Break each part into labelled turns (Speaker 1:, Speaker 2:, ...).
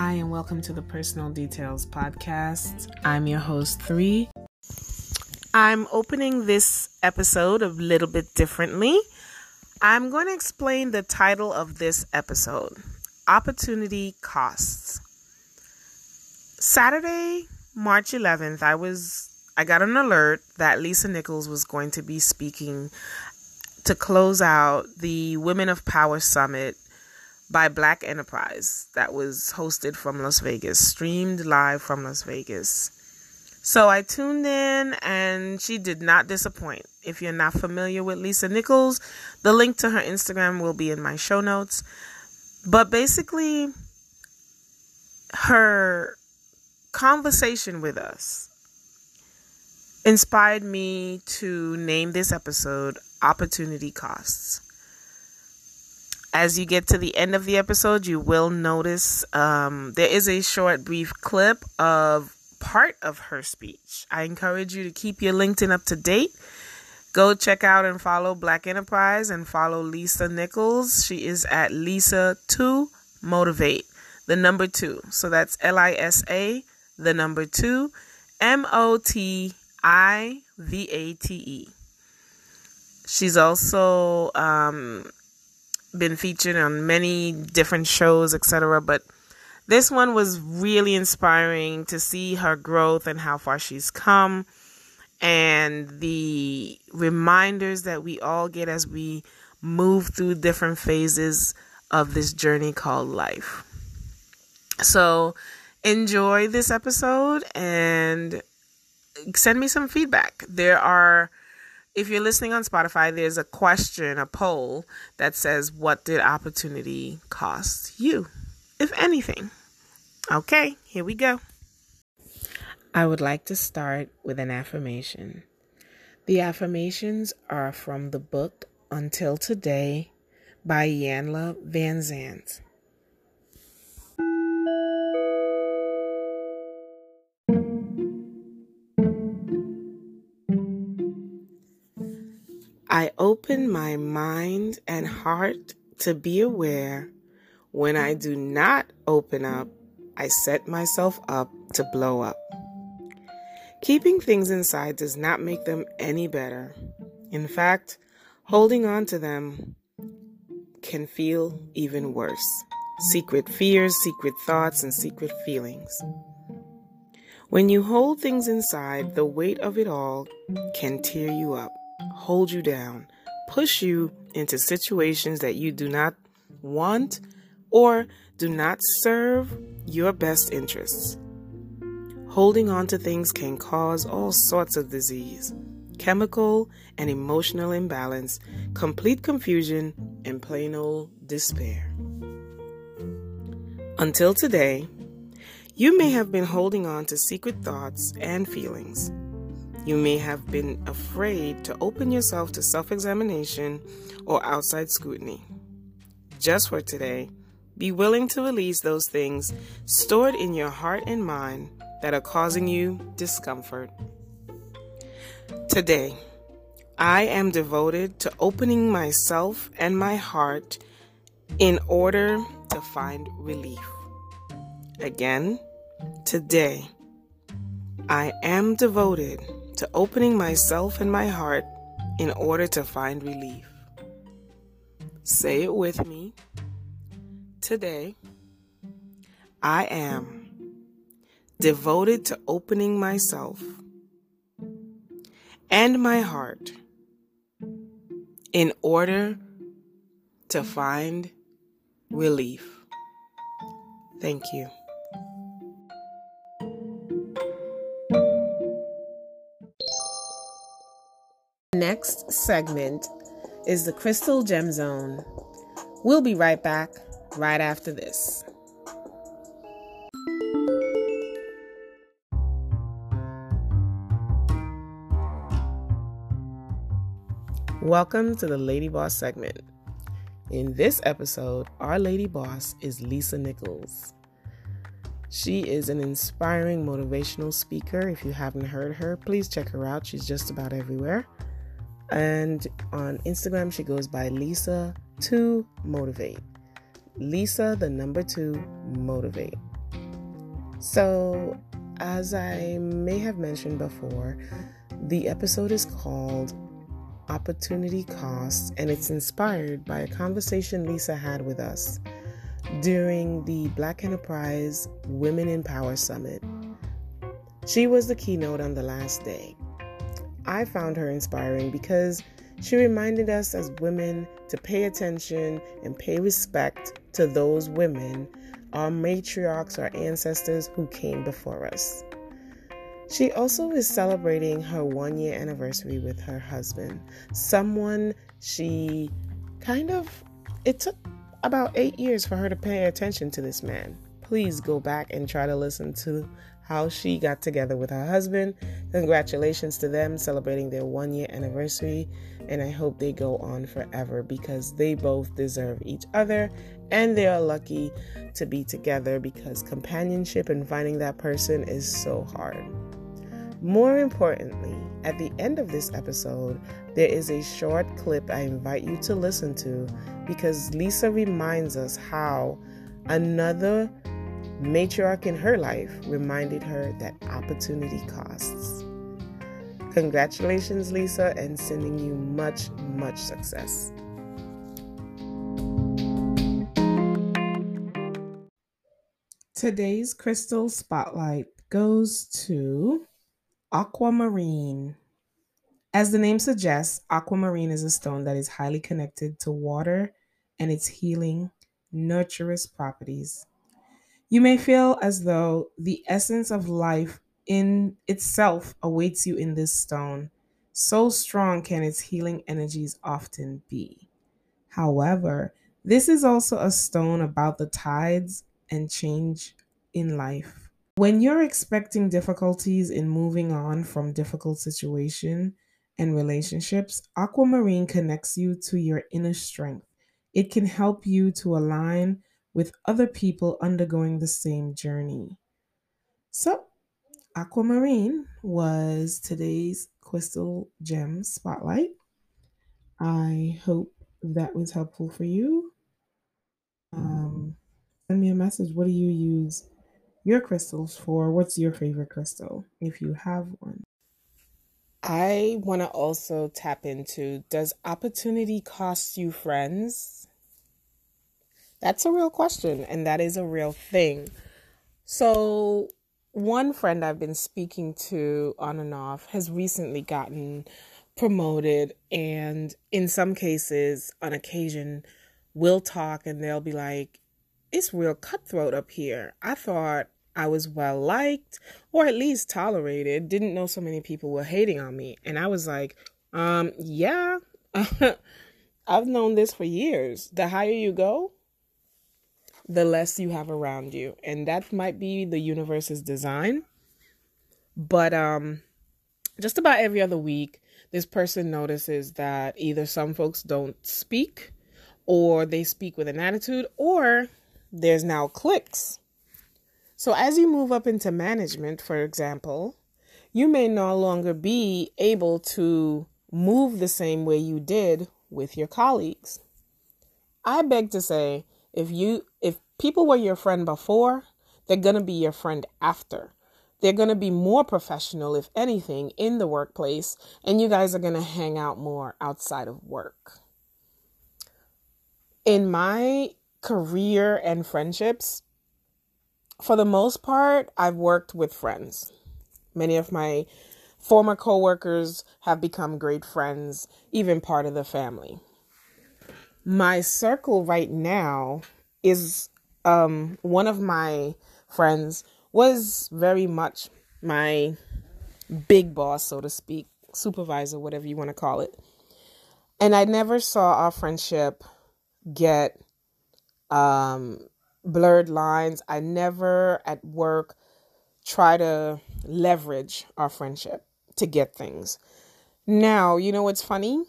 Speaker 1: Hi, and welcome to the Personal Details Podcast. I'm your host, Three. I'm opening this episode a little bit differently. I'm going to explain the title of this episode Opportunity Costs. Saturday, March 11th, I was I got an alert that Lisa Nichols was going to be speaking to close out the Women of Power Summit by Black Enterprise that was hosted from Las Vegas, streamed live from Las Vegas. So I tuned in and she did not disappoint. If you're not familiar with Lisa Nichols, the link to her Instagram will be in my show notes. But basically, her conversation with us inspired me to name this episode Opportunity Costs as you get to the end of the episode, you will notice um, there is a short, brief clip of part of her speech. I encourage you to keep your LinkedIn up to date. Go check out and follow Black Enterprise and follow Lisa Nichols. She is at Lisa2 Motivate, the number two. So that's L I S A, the number two, M O T I V A T E. She's also um, been featured on many different shows, etc. But this one was really inspiring to see her growth and how far she's come, and the reminders that we all get as we move through different phases of this journey called life. So, enjoy this episode and send me some feedback. There are if you're listening on Spotify, there's a question, a poll that says, What did opportunity cost you, if anything? Okay, here we go. I would like to start with an affirmation. The affirmations are from the book Until Today by Iyanla Van Vanzant. I open my mind and heart to be aware. When I do not open up, I set myself up to blow up. Keeping things inside does not make them any better. In fact, holding on to them can feel even worse. Secret fears, secret thoughts, and secret feelings. When you hold things inside, the weight of it all can tear you up hold you down, push you into situations that you do not want or do not serve your best interests. Holding on to things can cause all sorts of disease, chemical and emotional imbalance, complete confusion, and plain old despair. Until today, you may have been holding on to secret thoughts and feelings you may have been afraid to open yourself to self examination or outside scrutiny. Just for today, be willing to release those things stored in your heart and mind that are causing you discomfort. Today, I am devoted to opening myself and my heart in order to find relief. Again, today, I am devoted to opening myself and my heart in order to find relief. Say it with me. Today, I am devoted to opening myself and my heart in order to find relief. Thank you. Next segment is the Crystal Gem Zone. We'll be right back right after this. Welcome to the Lady Boss segment. In this episode, our lady boss is Lisa Nichols. She is an inspiring motivational speaker. If you haven't heard her, please check her out. She's just about everywhere. And on Instagram, she goes by Lisa to Motivate. Lisa, the number two, Motivate. So, as I may have mentioned before, the episode is called Opportunity Costs and it's inspired by a conversation Lisa had with us during the Black Enterprise Women in Power Summit. She was the keynote on the last day. I found her inspiring because she reminded us as women to pay attention and pay respect to those women, our matriarchs, our ancestors who came before us. She also is celebrating her one year anniversary with her husband, someone she kind of, it took about eight years for her to pay attention to this man. Please go back and try to listen to how she got together with her husband. Congratulations to them celebrating their one year anniversary, and I hope they go on forever because they both deserve each other and they are lucky to be together because companionship and finding that person is so hard. More importantly, at the end of this episode, there is a short clip I invite you to listen to because Lisa reminds us how another matriarch in her life reminded her that opportunity costs. Congratulations, Lisa, and sending you much, much success. Today's crystal spotlight goes to aquamarine. As the name suggests, aquamarine is a stone that is highly connected to water and its healing, nurturous properties. You may feel as though the essence of life in itself awaits you in this stone. So strong can its healing energies often be. However, this is also a stone about the tides and change in life. When you're expecting difficulties in moving on from difficult situation and relationships, aquamarine connects you to your inner strength. It can help you to align with other people undergoing the same journey. So, aquamarine was today's crystal gem spotlight. I hope that was helpful for you. Um, send me a message. What do you use your crystals for? What's your favorite crystal if you have one? I want to also tap into does opportunity cost you friends? That's a real question, and that is a real thing. So, one friend I've been speaking to on and off has recently gotten promoted, and in some cases, on occasion, we'll talk and they'll be like, It's real cutthroat up here. I thought I was well liked or at least tolerated. Didn't know so many people were hating on me. And I was like, um, yeah, I've known this for years. The higher you go, the less you have around you. And that might be the universe's design. But um just about every other week, this person notices that either some folks don't speak or they speak with an attitude or there's now clicks. So as you move up into management, for example, you may no longer be able to move the same way you did with your colleagues. I beg to say, if you if people were your friend before, they're going to be your friend after. They're going to be more professional if anything in the workplace and you guys are going to hang out more outside of work. In my career and friendships, for the most part, I've worked with friends. Many of my former coworkers have become great friends, even part of the family my circle right now is um one of my friends was very much my big boss so to speak supervisor whatever you want to call it. And i never saw our friendship get um blurred lines. I never at work try to leverage our friendship to get things. Now you know what's funny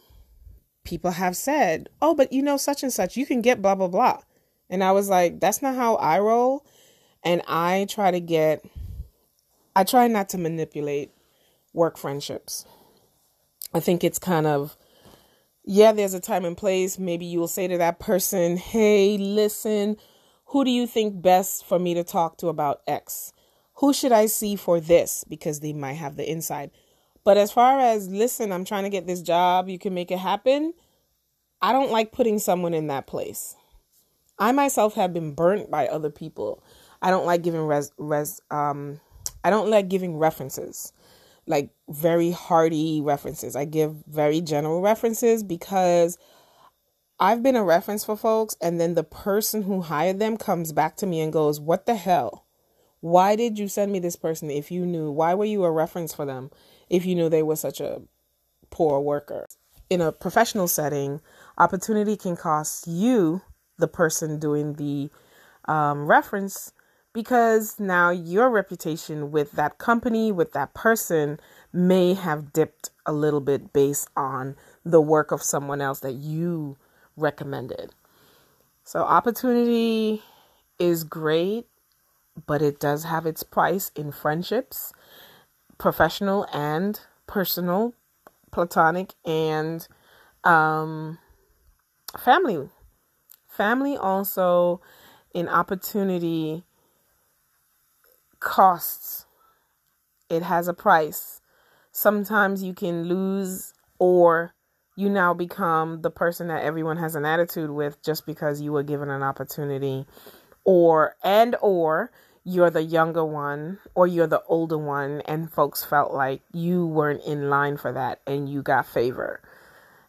Speaker 1: people have said, oh, but you know, such and such, you can get blah, blah, blah. And I was like, that's not how I roll. And I try to get, I try not to manipulate work friendships. I think it's kind of, yeah, there's a time and place. Maybe you will say to that person, hey, listen, who do you think best for me to talk to about X? who should I see for this? Because they might have the inside. But as far as, listen, I'm trying to get this job, you can make it happen, I don't like putting someone in that place. I myself have been burnt by other people. I don't like giving res, res um I don't like giving references. Like very hearty references. I give very general references because I've been a reference for folks and then the person who hired them comes back to me and goes, "What the hell? Why did you send me this person if you knew? Why were you a reference for them if you knew they were such a poor worker?" In a professional setting, opportunity can cost you, the person doing the um, reference, because now your reputation with that company, with that person, may have dipped a little bit based on the work of someone else that you recommended. So, opportunity is great but it does have its price in friendships, professional and personal, platonic and um, family. Family also in opportunity costs. It has a price. Sometimes you can lose or you now become the person that everyone has an attitude with just because you were given an opportunity or and or you're the younger one or you're the older one and folks felt like you weren't in line for that and you got favor.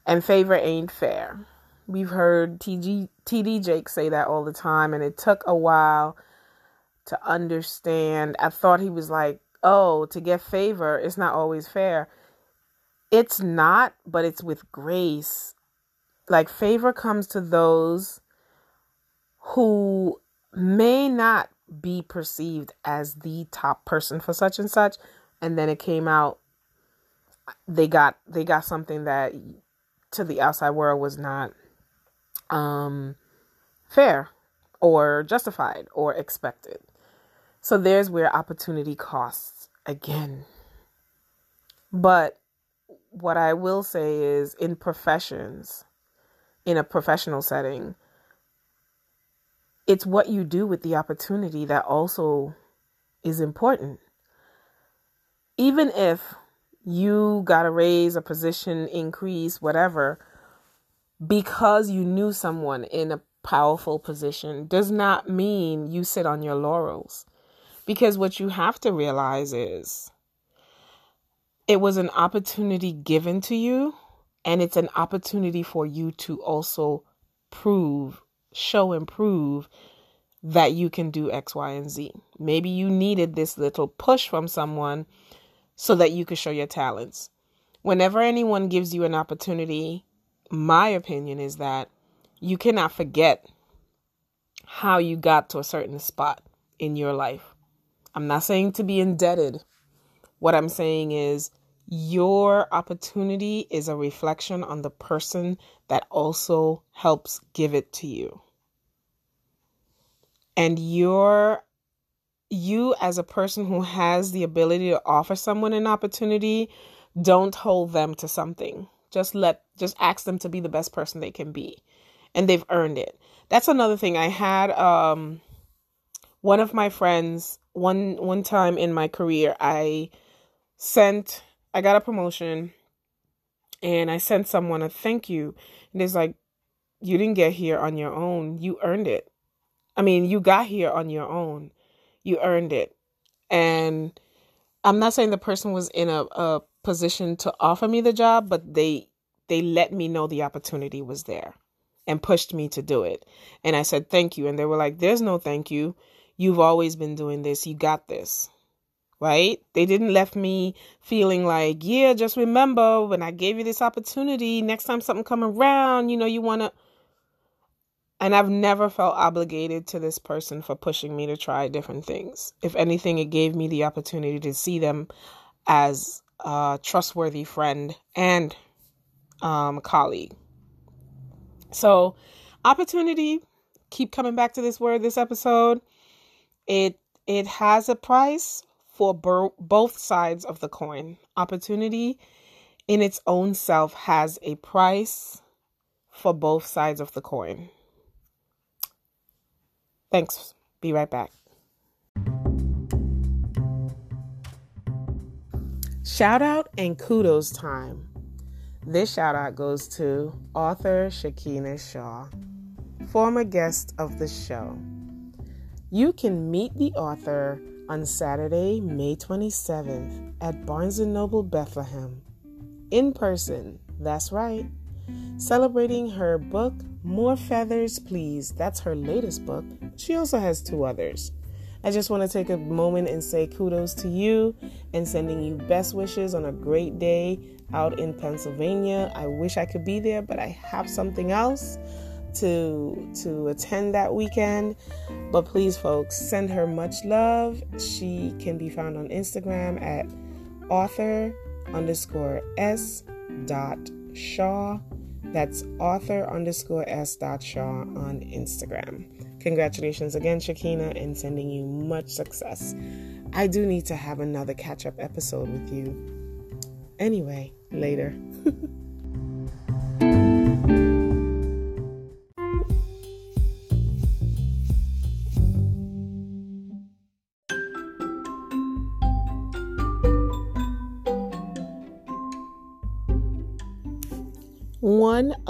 Speaker 1: And favor ain't fair. We've heard TG TD Jake say that all the time and it took a while to understand. I thought he was like, "Oh, to get favor, it's not always fair." It's not, but it's with grace. Like favor comes to those who may not be perceived as the top person for such and such. And then it came out they got they got something that to the outside world was not um fair or justified or expected. So there's where opportunity costs again. But what i will say is in professions in a professional setting it's what you do with the opportunity that also is important. Even if you got a raise, a position increase, whatever, because you knew someone in a powerful position does not mean you sit on your laurels. Because what you have to realize is it was an opportunity given to you, and it's an opportunity for you to also prove show and prove that you can do X, Y, and Z. Maybe you needed this little push from someone so that you could show your talents. Whenever anyone gives you an opportunity, my opinion is that you cannot forget how you got to a certain spot in your life. I'm not saying to be indebted. What I'm saying is your opportunity is a reflection on the person that also helps give it to you. And your you as a person who has the ability to offer someone an opportunity, don't hold them to something. Just let just ask them to be the best person they can be. And they've earned it. That's another thing. I had um one of my friends one one time in my career I sent I got a promotion and I sent someone a thank you. And it's like, you didn't get here on your own. You earned it. I mean, you got here on your own. You earned it. And I'm not saying the person was in a, a position to offer me the job, but they they let me know the opportunity was there and pushed me to do it. And I said, thank you. And they were like, there's no thank you. You've always been doing this. You got this right? They didn't left me feeling like, yeah, just remember when I gave you this opportunity, next time something come around, you know, you want to and I've never felt obligated to this person for pushing me to try different things. If anything, it gave me the opportunity to see them as a trustworthy friend and um, colleague. So, opportunity, keep coming back to this word this episode. It it has a price, for bo- both sides of the coin. Opportunity in its own self has a price for both sides of the coin. Thanks. Be right back. Shout out and kudos time. This shout out goes to author Shakina Shaw, former guest of the show. You can meet the author on Saturday, May 27th at Barnes & Noble Bethlehem. In person, that's right. Celebrating her book, More Feathers Please. That's her latest book. She also has two others. I just want to take a moment and say kudos to you and sending you best wishes on a great day out in Pennsylvania. I wish I could be there, but I have something else to to attend that weekend. But please folks, send her much love. She can be found on Instagram at author underscore s dot shaw. That's author underscore s dot shaw on Instagram. Congratulations again, Shakina, and sending you much success. I do need to have another catch up episode with you. Anyway, later.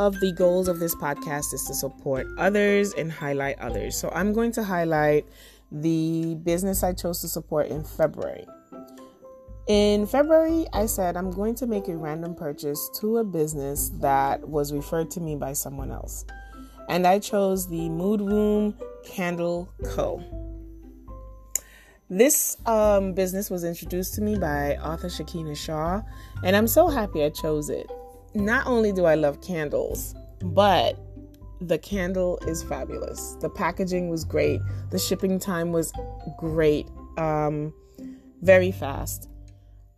Speaker 1: of the goals of this podcast is to support others and highlight others. So I'm going to highlight the business I chose to support in February. In February, I said I'm going to make a random purchase to a business that was referred to me by someone else. And I chose the Mood Room Candle Co. This um, business was introduced to me by author Shakina Shaw, and I'm so happy I chose it not only do I love candles, but the candle is fabulous. The packaging was great. The shipping time was great. Um, very fast.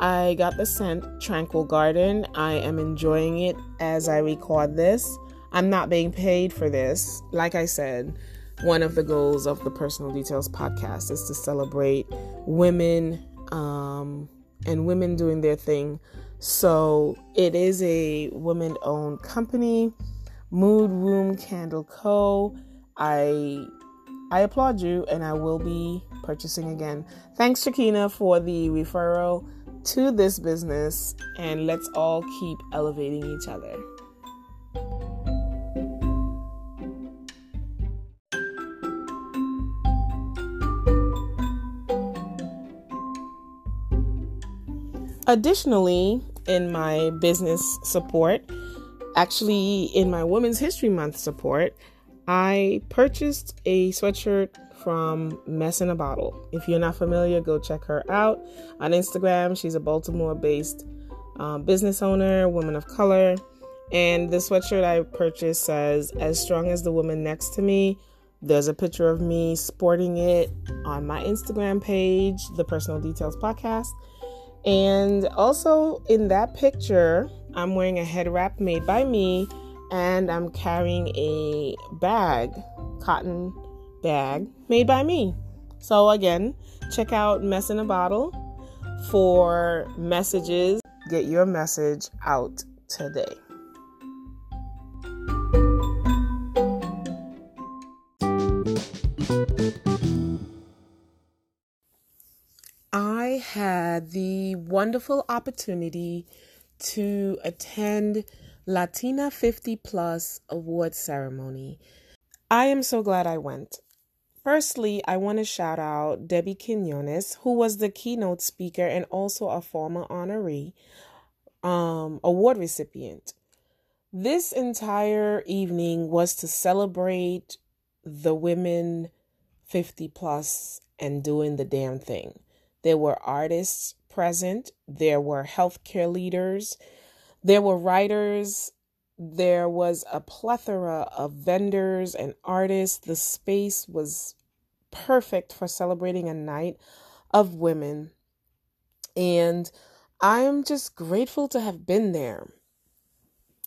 Speaker 1: I got the scent Tranquil Garden. I am enjoying it as I record this. I'm not being paid for this. Like I said, one of the goals of the Personal Details podcast is to celebrate women um, and women doing their thing so it is a woman owned company, Mood Room Candle Co. I I applaud you and I will be purchasing again. Thanks Shakina for the referral to this business and let's all keep elevating each other. Additionally, in my business support, actually in my Women's History Month support, I purchased a sweatshirt from Mess in a Bottle. If you're not familiar, go check her out on Instagram. She's a Baltimore based um, business owner, woman of color. And the sweatshirt I purchased says, As strong as the woman next to me. There's a picture of me sporting it on my Instagram page, the Personal Details Podcast. And also in that picture, I'm wearing a head wrap made by me and I'm carrying a bag, cotton bag made by me. So again, check out Mess in a Bottle for messages. Get your message out today. Had the wonderful opportunity to attend Latina 50 Plus award ceremony. I am so glad I went. Firstly, I want to shout out Debbie Quinones, who was the keynote speaker and also a former honoree um, award recipient. This entire evening was to celebrate the women 50 plus and doing the damn thing. There were artists present, there were healthcare leaders, there were writers, there was a plethora of vendors and artists. The space was perfect for celebrating a night of women. And I am just grateful to have been there.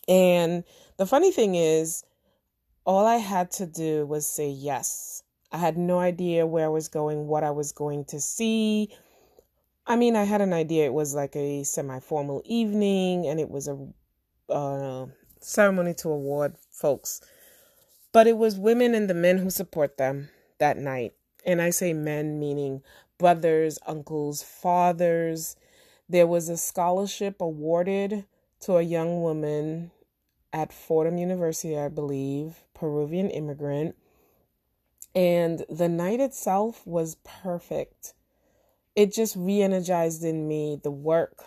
Speaker 1: And the funny thing is, all I had to do was say yes. I had no idea where I was going, what I was going to see, I mean, I had an idea it was like a semi formal evening and it was a uh, ceremony to award folks. But it was women and the men who support them that night. And I say men meaning brothers, uncles, fathers, There was a scholarship awarded to a young woman at Fordham University, I believe, Peruvian immigrant. And the night itself was perfect. It just re energized in me the work,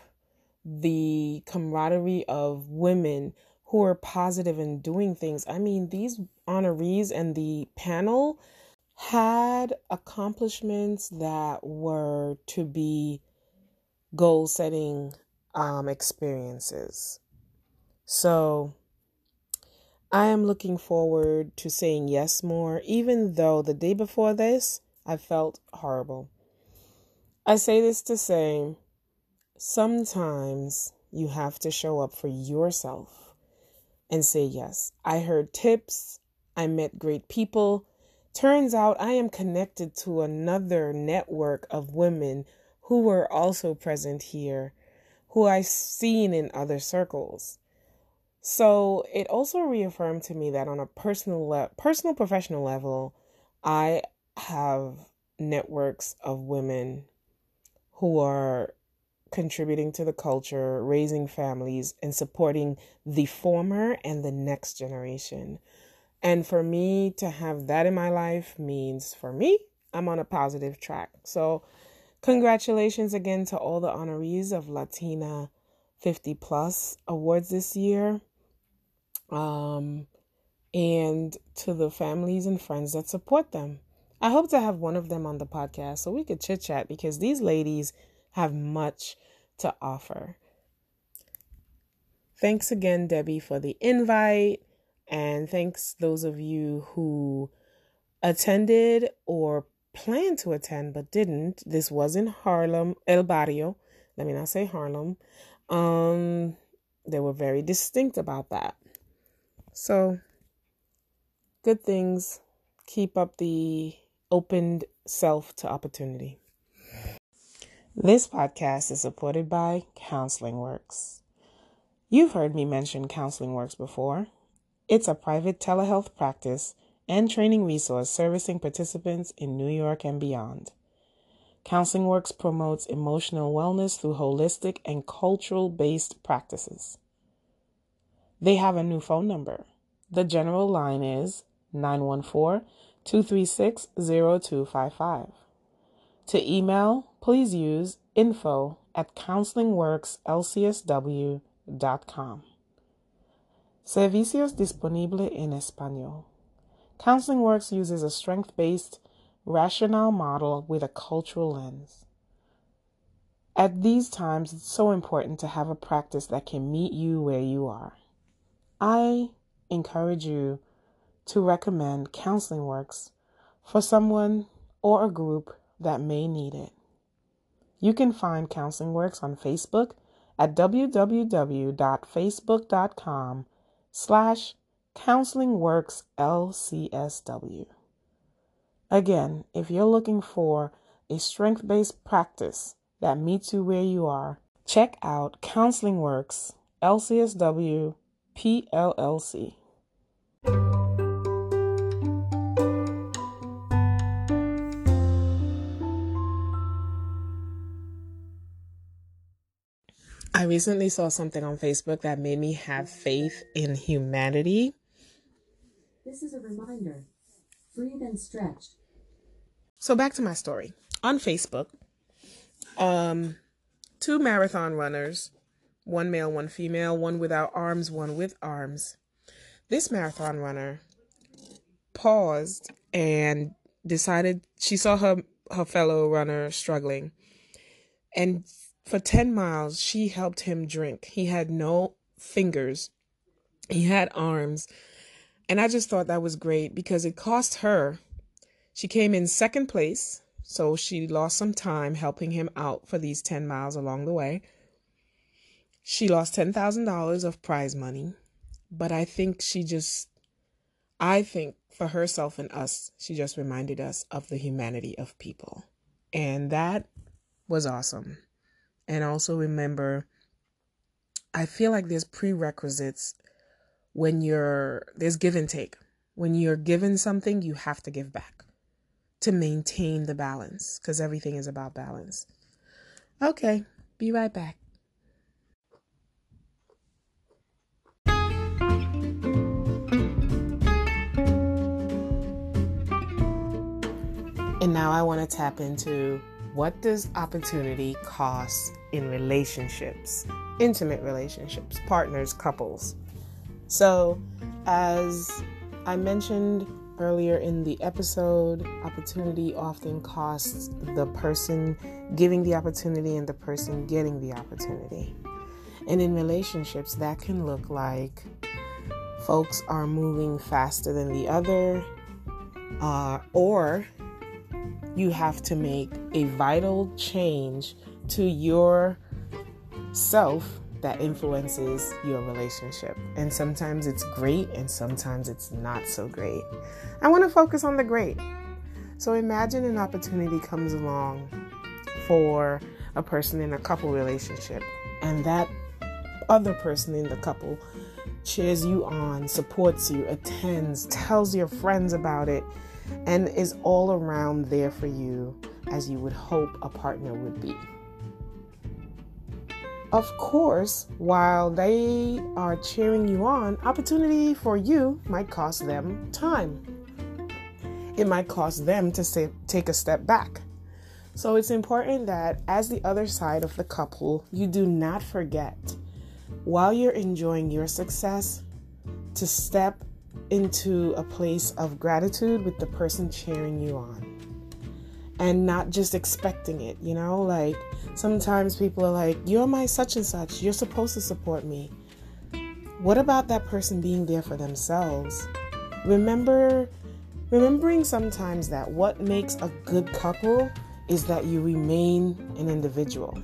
Speaker 1: the camaraderie of women who are positive and doing things. I mean, these honorees and the panel had accomplishments that were to be goal setting um, experiences. So I am looking forward to saying yes more, even though the day before this I felt horrible. I say this to say sometimes you have to show up for yourself and say yes. I heard tips, I met great people. Turns out I am connected to another network of women who were also present here, who I've seen in other circles. So it also reaffirmed to me that on a personal le- personal professional level, I have networks of women who are contributing to the culture, raising families, and supporting the former and the next generation. And for me to have that in my life means for me, I'm on a positive track. So Congratulations again to all the honorees of Latina 50 Plus Awards this year. Um, and to the families and friends that support them. I hope to have one of them on the podcast so we could chit chat because these ladies have much to offer. Thanks again, Debbie, for the invite. And thanks those of you who attended or planned to attend but didn't. This was in Harlem, El Barrio. Let me not say Harlem. Um, they were very distinct about that. So, good things. Keep up the opened self to opportunity. This podcast is supported by Counseling Works. You've heard me mention Counseling Works before. It's a private telehealth practice and training resource servicing participants in New York and beyond. Counseling Works promotes emotional wellness through holistic and cultural based practices. They have a new phone number. The general line is 914 236 0255. To email, please use info at counselingworkslcsw.com. Servicios disponible en español. Counseling Works uses a strength based rationale model with a cultural lens. At these times, it's so important to have a practice that can meet you where you are. I encourage you to recommend Counseling Works for someone or a group that may need it. You can find Counseling Works on Facebook at www.facebook.com slash Counseling Works LCSW. Again, if you're looking for a strength based practice that meets you where you are, check out Counseling Works LCSW PLLC. Recently saw something on Facebook that made me have faith in humanity
Speaker 2: this is a reminder. Breathe and stretch.
Speaker 1: So back to my story. On Facebook, um, two marathon runners, one male, one female, one without arms, one with arms. This marathon runner paused and decided she saw her her fellow runner struggling. And for 10 miles, she helped him drink. He had no fingers. He had arms and I just thought that was great because it cost her. She came in second place, so she lost some time helping him out for these 10 miles along the way. She lost $10,000 of prize money, but I think she just, I think for herself and us, she just reminded us of the humanity of people. And that was awesome. And also remember, I feel like there's prerequisites when you're there's give and take. When you're given something, you have to give back to maintain the balance because everything is about balance. Okay, Be right back. And now I want to tap into what does opportunity cost in relationships, intimate relationships, partners, couples. So, as I mentioned earlier in the episode, opportunity often costs the person giving the opportunity and the person getting the opportunity. And in relationships, that can look like folks are moving faster than the other, uh, or you have to make a vital change to your self that influences your relationship. And sometimes it's great and sometimes it's not so great. I want to focus on the great. So imagine an opportunity comes along for a person in a couple relationship and that other person in the couple cheers you on, supports you, attends, tells your friends about it, and is all around there for you as you would hope a partner would be. Of course, while they are cheering you on, opportunity for you might cost them time. It might cost them to say, take a step back. So it's important that as the other side of the couple, you do not forget while you're enjoying your success to step into a place of gratitude with the person cheering you on and not just expecting it, you know? Like sometimes people are like, You're my such and such, you're supposed to support me. What about that person being there for themselves? Remember, remembering sometimes that what makes a good couple is that you remain an individual.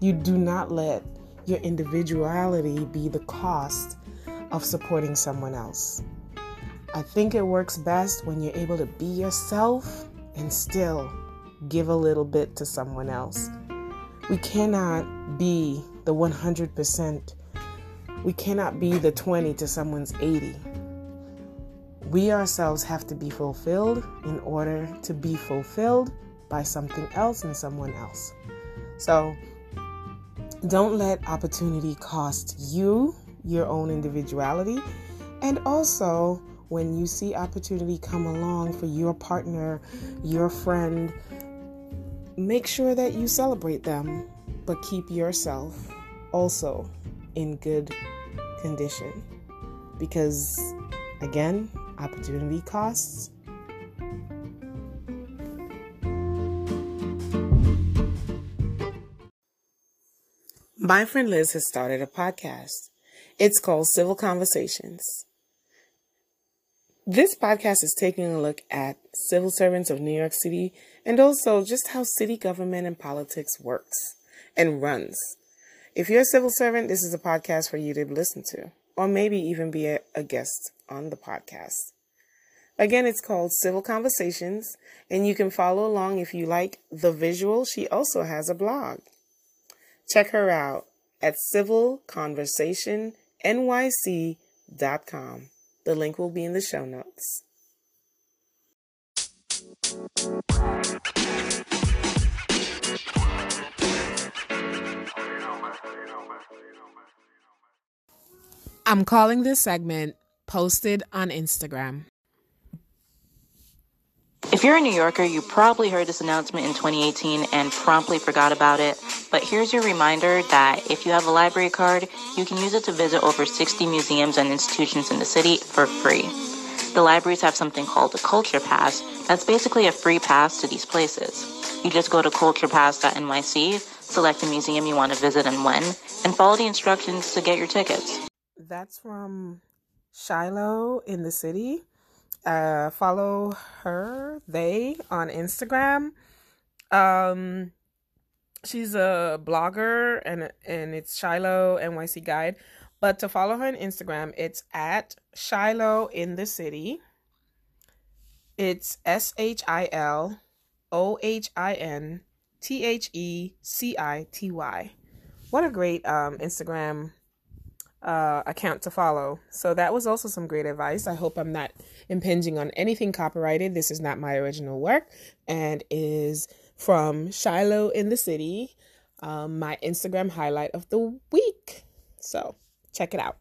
Speaker 1: You do not let your individuality be the cost of supporting someone else. I think it works best when you're able to be yourself and still give a little bit to someone else. We cannot be the 100%. We cannot be the 20 to someone's 80. We ourselves have to be fulfilled in order to be fulfilled by something else and someone else. So don't let opportunity cost you your own individuality. And also, when you see opportunity come along for your partner, your friend, make sure that you celebrate them, but keep yourself also in good condition. Because, again, opportunity costs. My friend Liz has started a podcast. It's called Civil Conversations. This podcast is taking a look at civil servants of New York City and also just how city government and politics works and runs. If you're a civil servant, this is a podcast for you to listen to, or maybe even be a, a guest on the podcast. Again, it's called Civil Conversations, and you can follow along if you like the visual. She also has a blog. Check her out at civilconversationnyc.com. The link will be in the show notes. I'm calling this segment Posted on Instagram.
Speaker 3: If you're a New Yorker, you probably heard this announcement in 2018 and promptly forgot about it. But here's your reminder that if you have a library card, you can use it to visit over 60 museums and institutions in the city for free. The libraries have something called a Culture Pass. That's basically a free pass to these places. You just go to culturepass.nyc, select the museum you want to visit and when, and follow the instructions to get your tickets.
Speaker 1: That's from Shiloh in the city. Uh, follow her, they on Instagram. Um, she's a blogger and and it's Shiloh NYC Guide. But to follow her on Instagram, it's at Shiloh in the city. It's S H I L O H I N T H E C I T Y. What a great um, Instagram uh, account to follow. So that was also some great advice. I hope I'm not impinging on anything copyrighted. This is not my original work and is from Shiloh in the City. um, my Instagram highlight of the week. So check it out.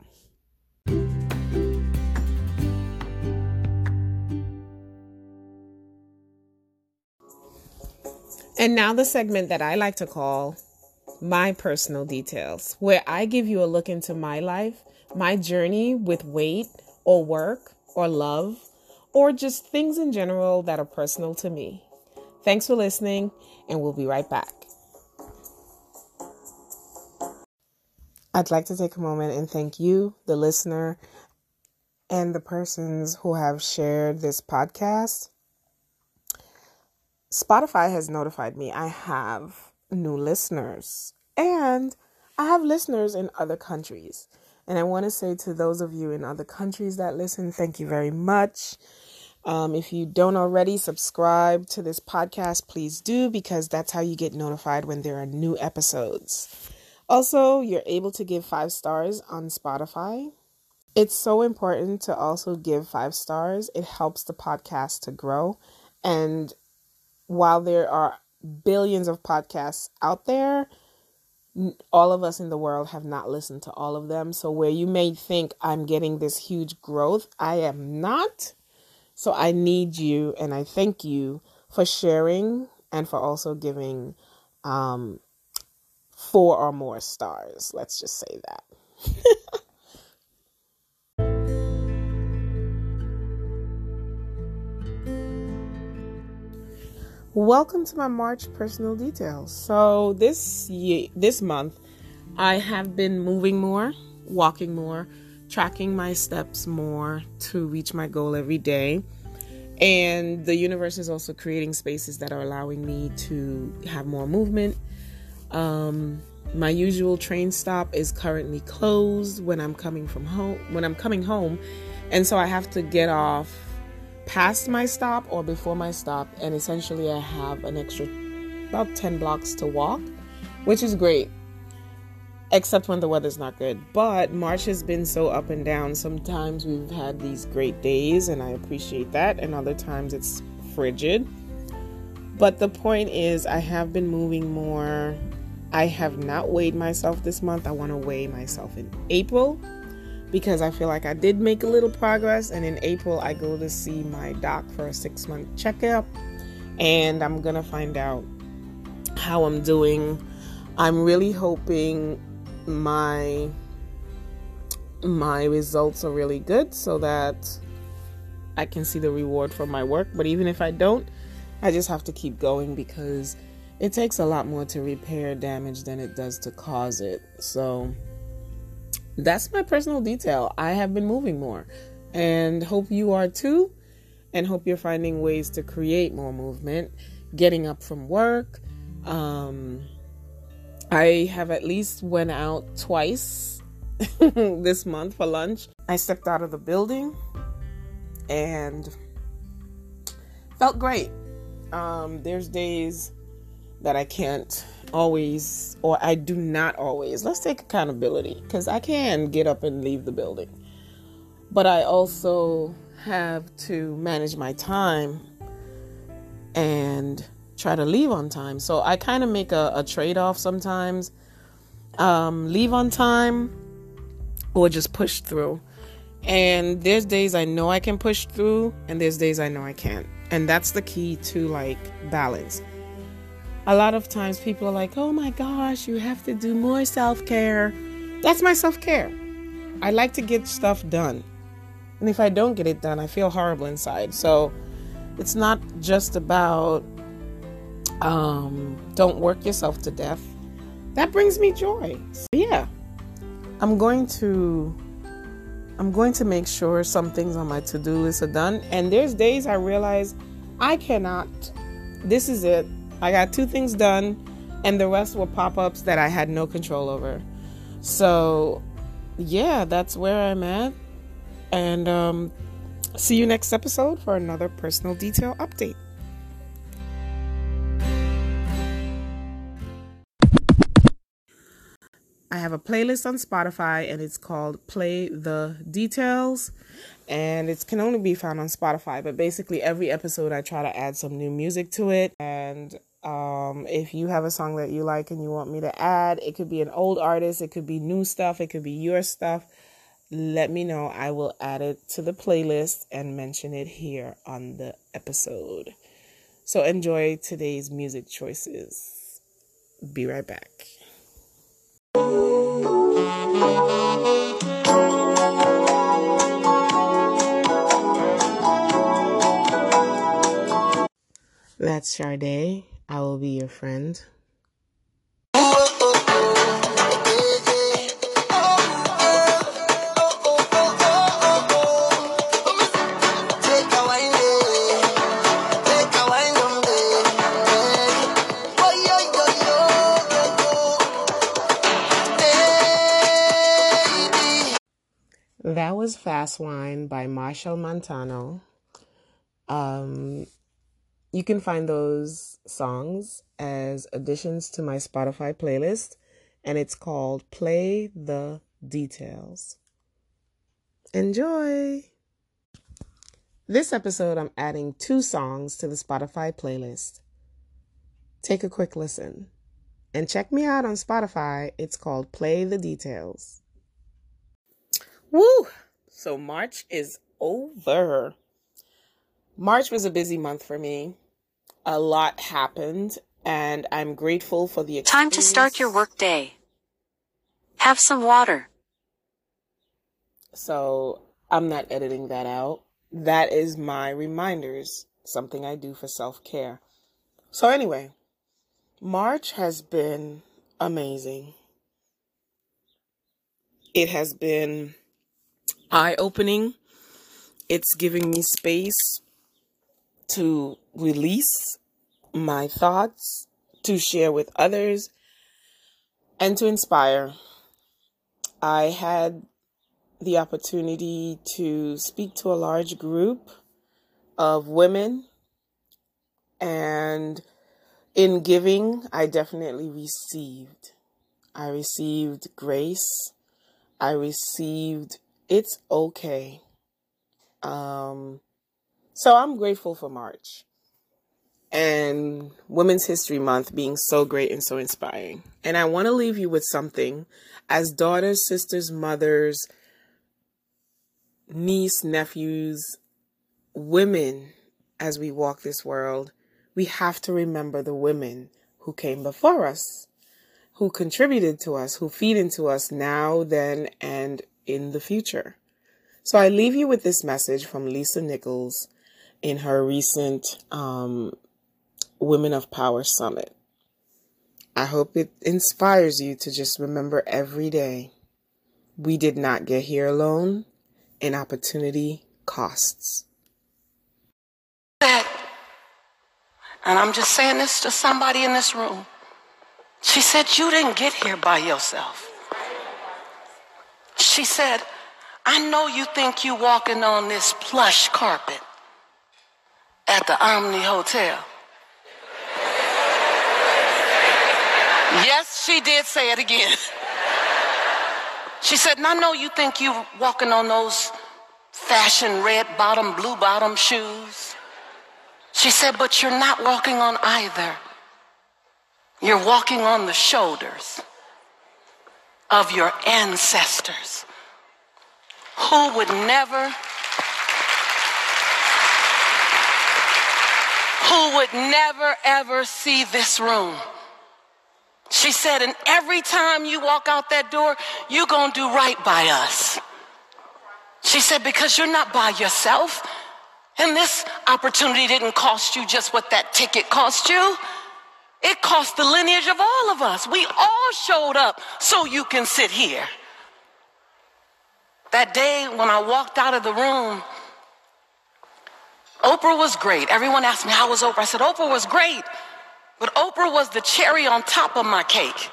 Speaker 1: And now, the segment that I like to call My Personal Details, where I give you a look into my life, my journey with weight or work or love, or just things in general that are personal to me. Thanks for listening, and we'll be right back. I'd like to take a moment and thank you, the listener, and the persons who have shared this podcast. Spotify has notified me I have new listeners and I have listeners in other countries. And I want to say to those of you in other countries that listen, thank you very much. Um, if you don't already subscribe to this podcast, please do because that's how you get notified when there are new episodes. Also, you're able to give five stars on Spotify. It's so important to also give five stars. It helps the podcast to grow. And while there are billions of podcasts out there, all of us in the world have not listened to all of them. So, where you may think I'm getting this huge growth, I am not. So, I need you and I thank you for sharing and for also giving um, four or more stars. Let's just say that. Welcome to my March personal details. So this year, this month, I have been moving more, walking more, tracking my steps more to reach my goal every day. And the universe is also creating spaces that are allowing me to have more movement, um, my usual train stop is currently closed when I'm coming from home. When I'm coming home, and so I have to get off past my stop or before my stop, and essentially I have an extra about 10 blocks to walk, which is great. Except when the weather's not good. But March has been so up and down. Sometimes we've had these great days, and I appreciate that, and other times it's frigid. But the point is, I have been moving more I have not weighed myself this month. I want to weigh myself in April because I feel like I did make a little progress. And in April, I go to see my doc for a six month checkup and I'm to find out how I'm doing. I'm really hoping my my results are really good so that I can see the reward for my work. But even if I don't, I just have to keep going because it takes a lot more to repair damage than it does to cause it. So that's my personal detail. I have been moving more and hope you are too. And hope you're finding ways to create more movement, getting up from work. Um, I have at least went out twice this month for lunch. I stepped out of the building and felt great. Um, there's days that I can't always, or I do not always. Let's take accountability because I can get up and leave the building. But I also have to manage my time and try to leave on time. So I kind of make a, a trade off sometimes um, leave on time or just push through. And there's days I know I can push through, and there's days I know I can't. And that's the key to like balance a lot of times people are like, oh my gosh, you have to do more self care. That's my self care. I like to get stuff done. And if I don't get it done, I feel horrible inside. So it's not just about um, don't work yourself to death. That brings me joy. So yeah, I'm going to I'm going to make sure some things on my to-do list are done. And there's days I realize I cannot. This is it. I got two things done, and the rest were pop ups that I had no control over. So, yeah, that's where I'm at. And um, see you next episode for another personal detail update. I have a playlist on Spotify and it's called Play the Details and it can only be found on Spotify. But basically, every episode I try to add some new music to it, and Um, if you have a song that you like and you want me to add, it could be an old artist, it could be new stuff, it could be your stuff. Let me know. I will add it to the playlist and mention it here on the episode. So enjoy today's music choices. Be right back. That's Sade. I will be your friend. That was Fast Wine by Marshall Montano. Um, you can find those songs as additions to my Spotify playlist, and it's called Play the Details. Enjoy! This episode, I'm adding two songs to the Spotify playlist. Take a quick listen and check me out on Spotify. It's called Play the Details. Woo! So March is over. March was a busy month for me. A lot happened, and I'm grateful for the experience.
Speaker 4: Time to start your work day. Have some water.
Speaker 1: So I'm not editing that out. That is my reminders, something I do for self care. So, anyway, March has been amazing. It has been eye opening. It's giving me space to release my thoughts, to share with others, and to inspire. I had the opportunity to speak to a large group of women, and in giving, I definitely received. I received grace. I received it's okay. Um, so I'm grateful for March and Women's History Month being so great and so inspiring. And I want to leave you with something as daughters, sisters, mothers, niece, nephews, women, as we walk this world, we have to remember the women who came before us, who contributed to us, who feed into us now, then, and in the future. So I leave you with this message from Lisa Nichols in her recent um, Women of Power Summit. I hope it inspires you to just remember every day we did not get here alone, and opportunity costs.
Speaker 5: And I'm just saying this to somebody in this room. She said, You didn't get here by yourself. She said, I know you think you're walking on this plush carpet at the Omni Hotel. Yes, she did say it again. She said, and I know you think you're walking on those fashion red bottom, blue bottom shoes. She said, but you're not walking on either. You're walking on the shoulders of your ancestors who would never who would never ever see this room. She said, and every time you walk out that door, you're going to do right by us. She said, because you're not by yourself. And this opportunity didn't cost you just what that ticket cost you. It cost the lineage of all of us. We all showed up so you can sit here. That day when I walked out of the room, Oprah was great. Everyone asked me, How was Oprah? I said, Oprah was great. But Oprah was the cherry on top of my cake.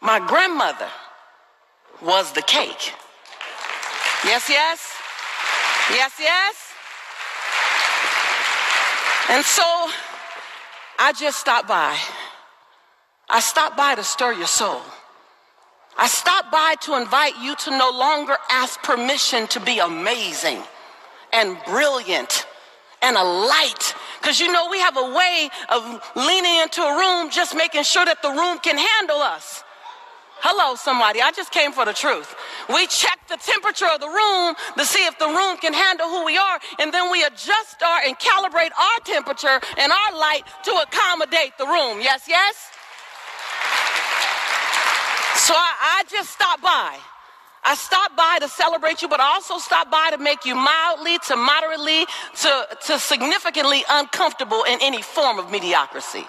Speaker 5: My grandmother was the cake. Yes, yes. Yes, yes. And so I just stopped by. I stopped by to stir your soul. I stopped by to invite you to no longer ask permission to be amazing and brilliant and a light Because you know, we have a way of leaning into a room just making sure that the room can handle us. Hello, somebody. I just came for the truth. We check the temperature of the room to see if the room can handle who we are, and then we adjust our and calibrate our temperature and our light to accommodate the room. Yes, yes? So I, I just stopped by. I stopped by to celebrate you, but I also stopped by to make you mildly to moderately to, to significantly uncomfortable in any form of mediocrity.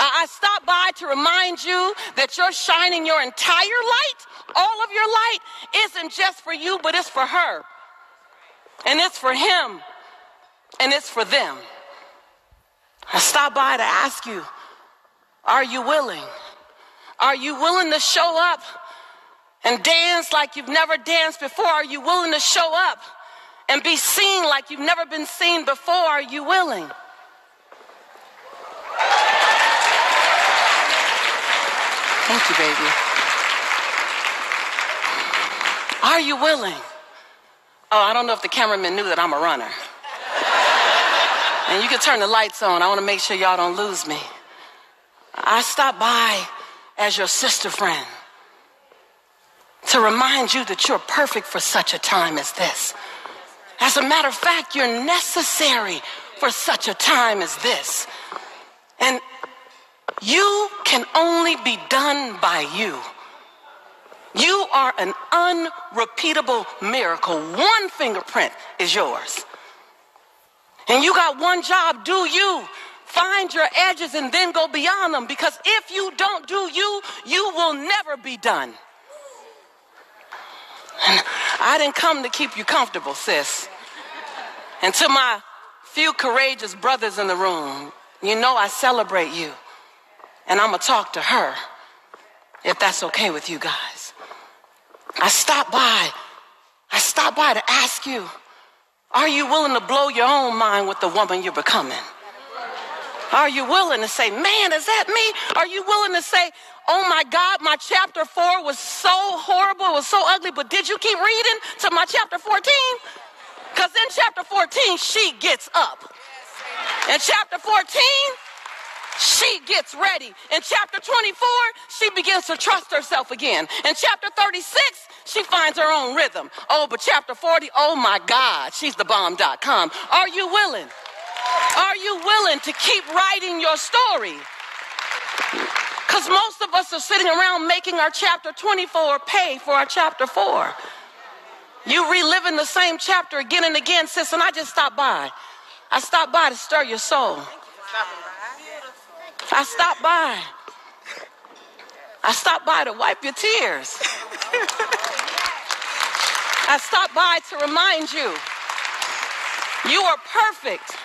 Speaker 5: I stopped by to remind you that you're shining your entire light, all of your light, isn't just for you, but it's for her. And it's for him. And it's for them. I stopped by to ask you, are you willing? Are you willing to show up and dance like you've never danced before? Are you willing to show up and be seen like you've never been seen before? Are you willing? Thank you, baby. Are you willing? Oh, I don't know if the cameraman knew that I'm a runner. and you can turn the lights on. I want to make sure y'all don't lose me. I stopped by as your sister friend to remind you that you're perfect for such a time as this. As a matter of fact, you're necessary for such a time as this. And you can only be done by you. You are an unrepeatable miracle. One fingerprint is yours. And you got one job do you. Find your edges and then go beyond them because if you don't do you, you will never be done. I didn't come to keep you comfortable, sis. And to my few courageous brothers in the room, you know I celebrate you and I'm going to talk to her if that's okay with you guys. I stopped by. I stopped by to ask you, are you willing to blow your own mind with the woman you're becoming? Are you willing to say, man, is that me? Are you willing to say, oh my God, my chapter four was so horrible, it was so ugly, but did you keep reading to my chapter 14? Because in chapter 14, she gets up. In chapter 14, she gets ready. In chapter 24, she begins to trust herself again. In chapter 36, she finds her own rhythm. Oh, but chapter 40, oh my God, she's the bomb.com. Are you willing? Are you willing to keep writing your story? Because most of us are sitting around making our chapter 24 pay for our chapter 4. You reliving the same chapter again and again, sis, and I just stopped by. I stopped by to stir your soul. I stopped by. I stopped by to wipe your tears. I stopped by to remind you you are perfect,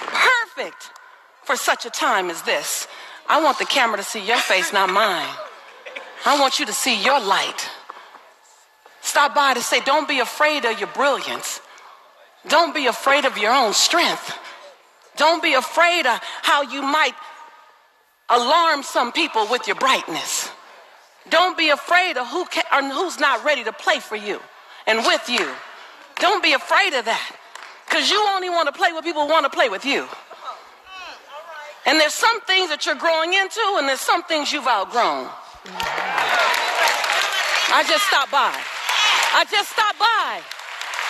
Speaker 5: perfect for such a time as this. I want the camera to see your face, not mine. I want you to see your light. Stop by to say, don't be afraid of your brilliance. Don't be afraid of your own strength. Don't be afraid of how you might alarm some people with your brightness. Don't be afraid of who can, or who's not ready to play for you and with you. Don't be afraid of that because you only want to play with people who want to play with you. And there's some things that you're growing into, and there's some things you've outgrown. I just stopped by. I just stopped by.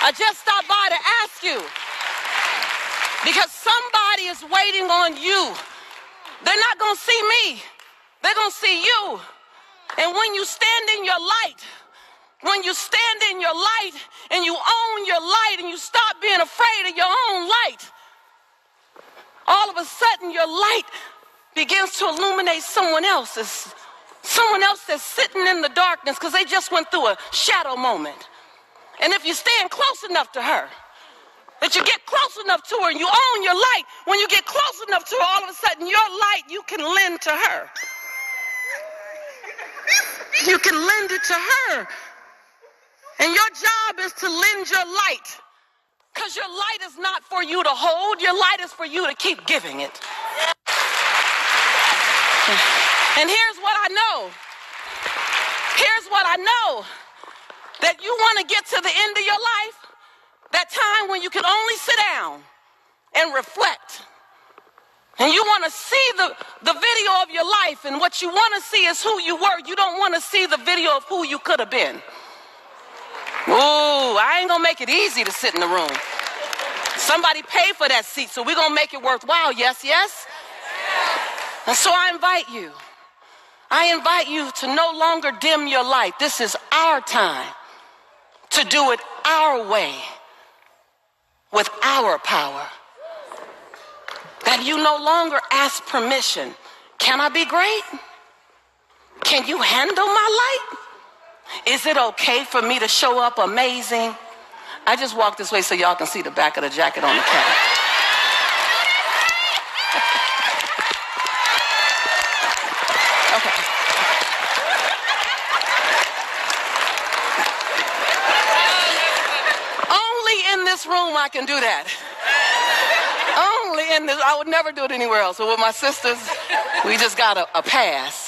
Speaker 5: I just stopped by to ask you because somebody is waiting on you they're not going to see me, they're going to see you. And when you stand in your light, when you stand in your light and you own your light and you stop being afraid of your own light, all of a sudden your light begins to illuminate someone else's. Someone else that's sitting in the darkness because they just went through a shadow moment. And if you stand close enough to her, that you get close enough to her and you own your light. When you get close enough to her, all of a sudden your light you can lend to her. You can lend it to her. And your job is to lend your light. Because your light is not for you to hold, your light is for you to keep giving it. And here's what I know. Here's what I know that you want to get to the end of your life that time when you can only sit down and reflect. And you want to see the, the video of your life, and what you want to see is who you were. You don't want to see the video of who you could have been. Ooh, I ain't gonna make it easy to sit in the room. Somebody pay for that seat, so we're gonna make it worthwhile. Yes, yes? And so I invite you. I invite you to no longer dim your light. This is our time to do it our way with our power. That you no longer ask permission. Can I be great? Can you handle my light? Is it okay for me to show up amazing? I just walk this way so y'all can see the back of the jacket on the cat. Okay. Only in this room I can do that. Only in this, I would never do it anywhere else. But with my sisters, we just got a, a pass.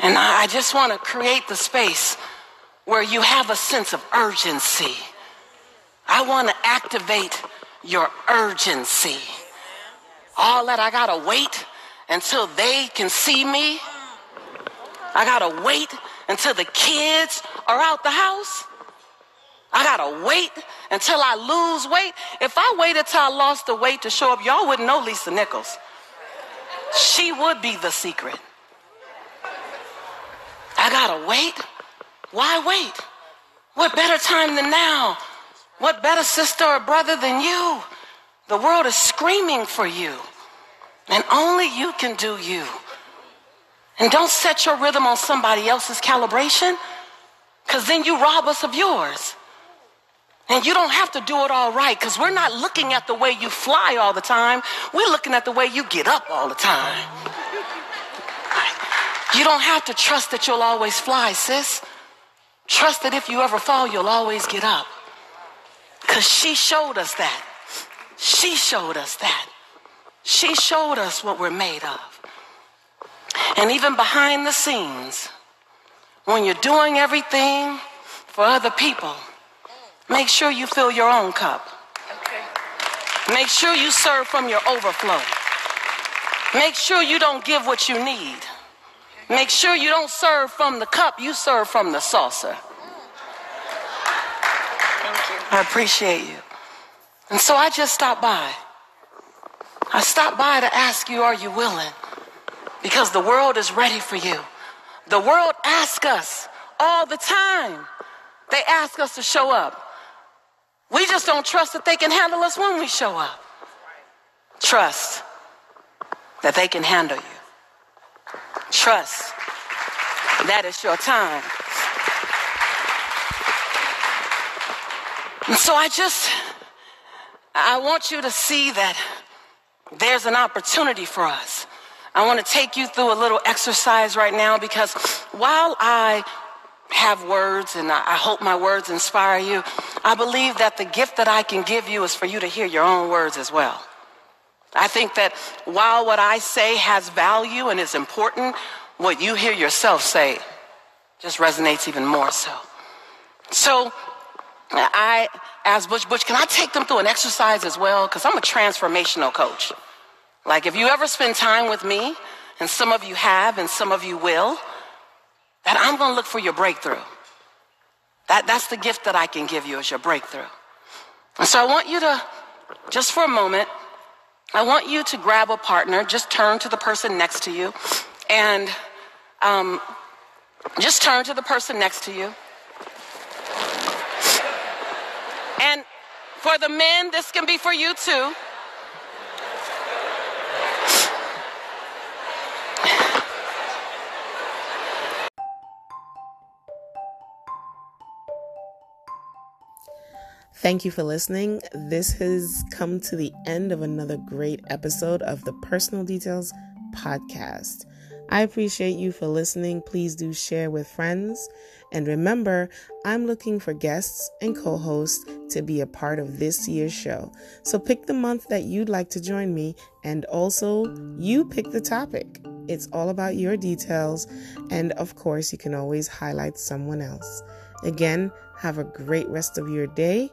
Speaker 5: And I, I just want to create the space where you have a sense of urgency. I want to activate your urgency. All that I gotta wait until they can see me. I gotta wait until the kids are out the house. I gotta wait until I lose weight. If I waited till I lost the weight to show up, y'all wouldn't know Lisa Nichols. She would be the secret. I gotta wait. Why wait? What better time than now? What better sister or brother than you? The world is screaming for you. And only you can do you. And don't set your rhythm on somebody else's calibration, because then you rob us of yours. And you don't have to do it all right, because we're not looking at the way you fly all the time. We're looking at the way you get up all the time. You don't have to trust that you'll always fly, sis. Trust that if you ever fall, you'll always get up. Because she showed us that. She showed us that. She showed us what we're made of. And even behind the scenes, when you're doing everything for other people, make sure you fill your own cup. Okay. Make sure you serve from your overflow. Make sure you don't give what you need. Make sure you don't serve from the cup, you serve from the saucer. Thank you. I appreciate you. And so I just stopped by. I stopped by to ask you, are you willing? Because the world is ready for you. The world asks us all the time. They ask us to show up. We just don't trust that they can handle us when we show up. Trust that they can handle you. Trust That is your time. And so I just, I want you to see that there's an opportunity for us. I want to take you through a little exercise right now because while I have words and I hope my words inspire you, I believe that the gift that I can give you is for you to hear your own words as well. I think that while what I say has value and is important, what you hear yourself say just resonates even more so. So I asked Butch, Butch, can I take them through an exercise as well? Because I'm a transformational coach. Like if you ever spend time with me, and some of you have, and some of you will, that I'm going to look for your breakthrough. That, that's the gift that I can give you as your breakthrough. And so I want you to, just for a moment, I want you to grab a partner, just turn to the person next to you, and um, just turn to the person next to you. And for the men, this can be for you too.
Speaker 1: Thank you for listening. This has come to the end of another great episode of the Personal Details Podcast. I appreciate you for listening. Please do share with friends. And remember, I'm looking for guests and co hosts to be a part of this year's show. So pick the month that you'd like to join me, and also you pick the topic. It's all about your details. And of course, you can always highlight someone else. Again, have a great rest of your day.